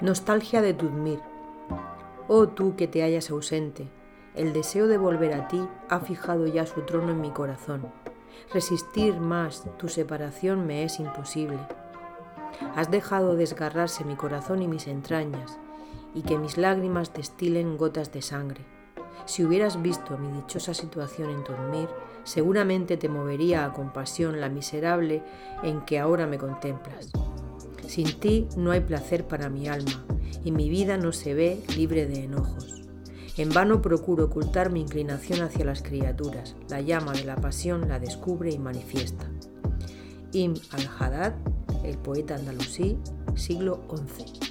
Nostalgia de Tudmir. Oh tú que te hallas ausente, el deseo de volver a ti ha fijado ya su trono en mi corazón. Resistir más tu separación me es imposible. Has dejado desgarrarse mi corazón y mis entrañas, y que mis lágrimas destilen gotas de sangre. Si hubieras visto mi dichosa situación en Tudmir, seguramente te movería a compasión la miserable en que ahora me contemplas. Sin ti no hay placer para mi alma, y mi vida no se ve libre de enojos. En vano procuro ocultar mi inclinación hacia las criaturas, la llama de la pasión la descubre y manifiesta. Im al-Haddad, el poeta andalusí, siglo XI.